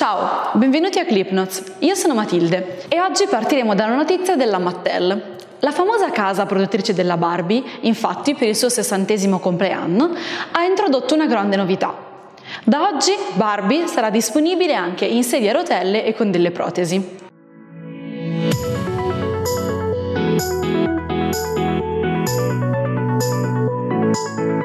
Ciao, benvenuti a Clipnotes. Io sono Matilde e oggi partiremo da una notizia della Mattel. La famosa casa produttrice della Barbie, infatti, per il suo sessantesimo compleanno, ha introdotto una grande novità. Da oggi Barbie sarà disponibile anche in sedia a rotelle e con delle protesi. La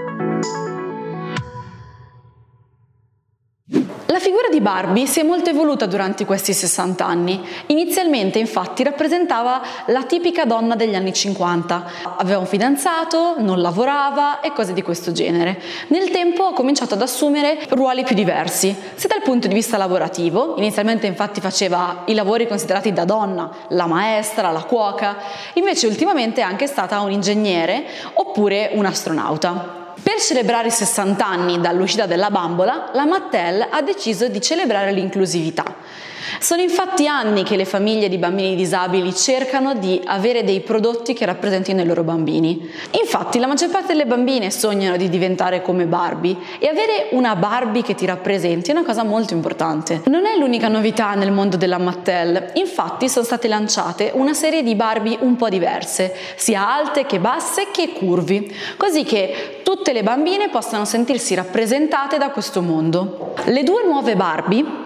figura di Barbie si è molto evoluta durante questi 60 anni. Inizialmente, infatti, rappresentava la tipica donna degli anni 50. Aveva un fidanzato, non lavorava e cose di questo genere. Nel tempo ha cominciato ad assumere ruoli più diversi, sia dal punto di vista lavorativo, inizialmente infatti faceva i lavori considerati da donna, la maestra, la cuoca, invece ultimamente è anche stata un ingegnere oppure un astronauta. Per celebrare i 60 anni dall'uscita della bambola, la Mattel ha deciso di celebrare l'inclusività. Sono infatti anni che le famiglie di bambini disabili cercano di avere dei prodotti che rappresentino i loro bambini. Infatti la maggior parte delle bambine sognano di diventare come Barbie e avere una Barbie che ti rappresenti è una cosa molto importante. Non è l'unica novità nel mondo della Mattel, infatti sono state lanciate una serie di Barbie un po' diverse, sia alte che basse che curvi, così che tutte le bambine possano sentirsi rappresentate da questo mondo. Le due nuove Barbie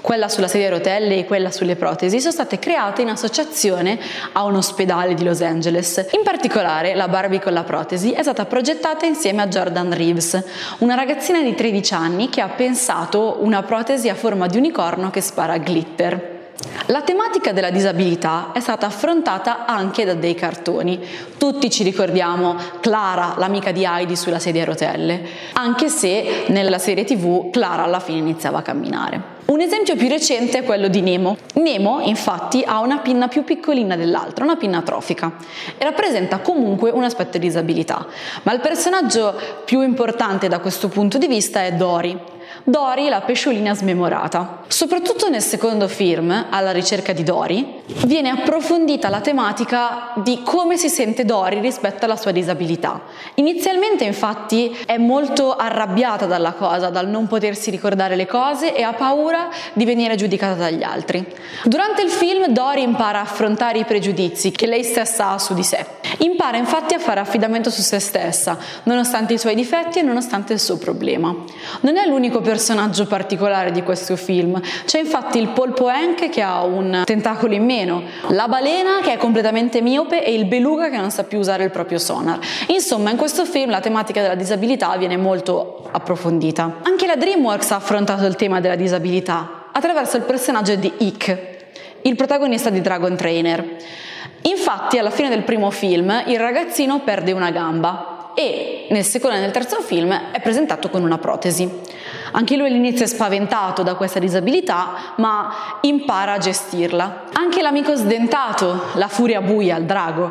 quella sulla sedia a rotelle e quella sulle protesi, sono state create in associazione a un ospedale di Los Angeles. In particolare, la Barbie con la protesi è stata progettata insieme a Jordan Reeves, una ragazzina di 13 anni che ha pensato una protesi a forma di unicorno che spara glitter. La tematica della disabilità è stata affrontata anche da dei cartoni. Tutti ci ricordiamo Clara, l'amica di Heidi sulla sedia a rotelle, anche se nella serie tv Clara alla fine iniziava a camminare. Un esempio più recente è quello di Nemo. Nemo, infatti, ha una pinna più piccolina dell'altra, una pinna trofica, e rappresenta comunque un aspetto di disabilità. Ma il personaggio più importante da questo punto di vista è Dory, Dory, la pesciolina smemorata. Soprattutto nel secondo film, alla ricerca di Dory, viene approfondita la tematica di come si sente Dory rispetto alla sua disabilità. Inizialmente, infatti, è molto arrabbiata dalla cosa, dal non potersi ricordare le cose e ha paura di venire giudicata dagli altri. Durante il film, Dory impara a affrontare i pregiudizi che lei stessa ha su di sé. Impara infatti a fare affidamento su se stessa, nonostante i suoi difetti e nonostante il suo problema. Non è l'unico personaggio particolare di questo film. C'è infatti il polpo Hank che ha un tentacolo in meno, la balena che è completamente miope e il beluga che non sa più usare il proprio sonar. Insomma, in questo film la tematica della disabilità viene molto approfondita. Anche la DreamWorks ha affrontato il tema della disabilità attraverso il personaggio di Ick, il protagonista di Dragon Trainer. Infatti, alla fine del primo film, il ragazzino perde una gamba e nel secondo e nel terzo film è presentato con una protesi. Anche lui all'inizio è spaventato da questa disabilità, ma impara a gestirla. Anche l'amico sdentato, la furia buia, il drago,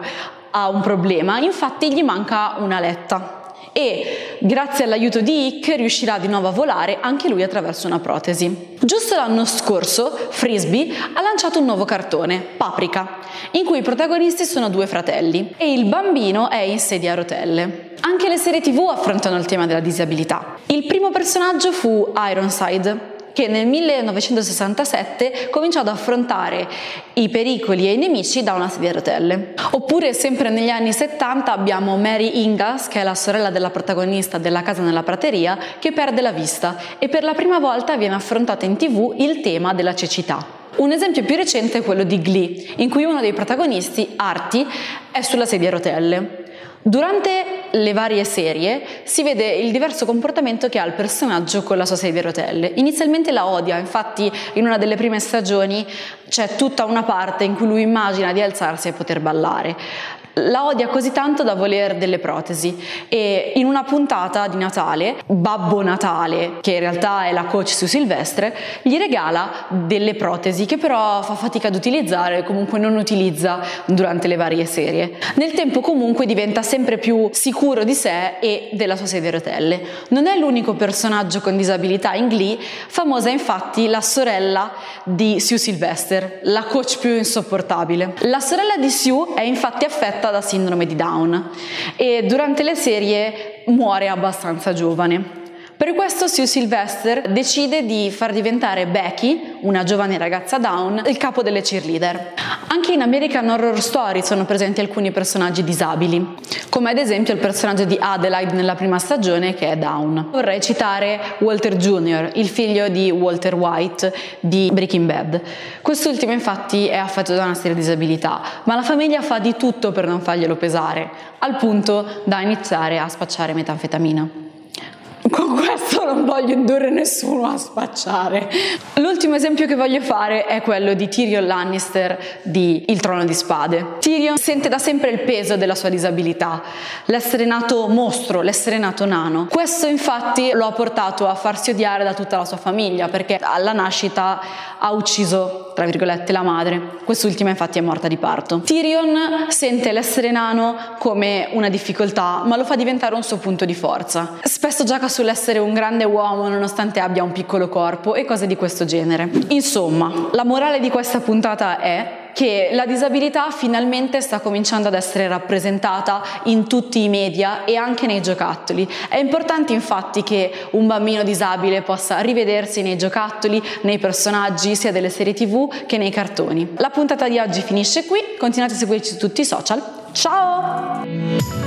ha un problema, infatti gli manca una letta e grazie all'aiuto di Ick riuscirà di nuovo a volare anche lui attraverso una protesi. Giusto l'anno scorso Frisbee ha lanciato un nuovo cartone, Paprika, in cui i protagonisti sono due fratelli e il bambino è in sedia a rotelle. Anche le serie tv affrontano il tema della disabilità. Il primo personaggio fu Ironside, che nel 1967 cominciò ad affrontare i pericoli e i nemici da una sedia a rotelle. Oppure sempre negli anni 70 abbiamo Mary Ingalls, che è la sorella della protagonista della casa nella prateria, che perde la vista e per la prima volta viene affrontato in tv il tema della cecità. Un esempio più recente è quello di Glee, in cui uno dei protagonisti, Artie, è sulla sedia a rotelle. Durante le varie serie si vede il diverso comportamento che ha il personaggio con la sua sedia a rotelle. Inizialmente la odia, infatti in una delle prime stagioni c'è tutta una parte in cui lui immagina di alzarsi e poter ballare la odia così tanto da voler delle protesi e in una puntata di Natale, Babbo Natale, che in realtà è la coach su Silvestre, gli regala delle protesi che però fa fatica ad utilizzare, comunque non utilizza durante le varie serie. Nel tempo comunque diventa sempre più sicuro di sé e della sua sedia a rotelle. Non è l'unico personaggio con disabilità in Glee, famosa infatti la sorella di Sue Sylvester, la coach più insopportabile. La sorella di Sue è infatti affetta affetta da sindrome di Down e durante le serie muore abbastanza giovane. Per questo Sue Sylvester decide di far diventare Becky, una giovane ragazza down, il capo delle cheerleader. Anche in American Horror Story sono presenti alcuni personaggi disabili, come ad esempio il personaggio di Adelaide nella prima stagione che è down. Vorrei citare Walter Jr., il figlio di Walter White di Breaking Bad. Quest'ultimo infatti è affetto da una seria disabilità, ma la famiglia fa di tutto per non farglielo pesare, al punto da iniziare a spacciare metanfetamina. Non voglio indurre nessuno a spacciare. L'ultimo esempio che voglio fare è quello di Tyrion Lannister di Il Trono di Spade. Tyrion sente da sempre il peso della sua disabilità, l'essere nato mostro, l'essere nato nano. Questo infatti lo ha portato a farsi odiare da tutta la sua famiglia perché alla nascita ha ucciso, tra virgolette, la madre. Quest'ultima infatti è morta di parto. Tyrion sente l'essere nano come una difficoltà, ma lo fa diventare un suo punto di forza. Spesso gioca sull'essere un grande uomo nonostante abbia un piccolo corpo e cose di questo genere. Insomma, la morale di questa puntata è che la disabilità finalmente sta cominciando ad essere rappresentata in tutti i media e anche nei giocattoli. È importante infatti che un bambino disabile possa rivedersi nei giocattoli, nei personaggi sia delle serie tv che nei cartoni. La puntata di oggi finisce qui, continuate a seguirci su tutti i social. Ciao!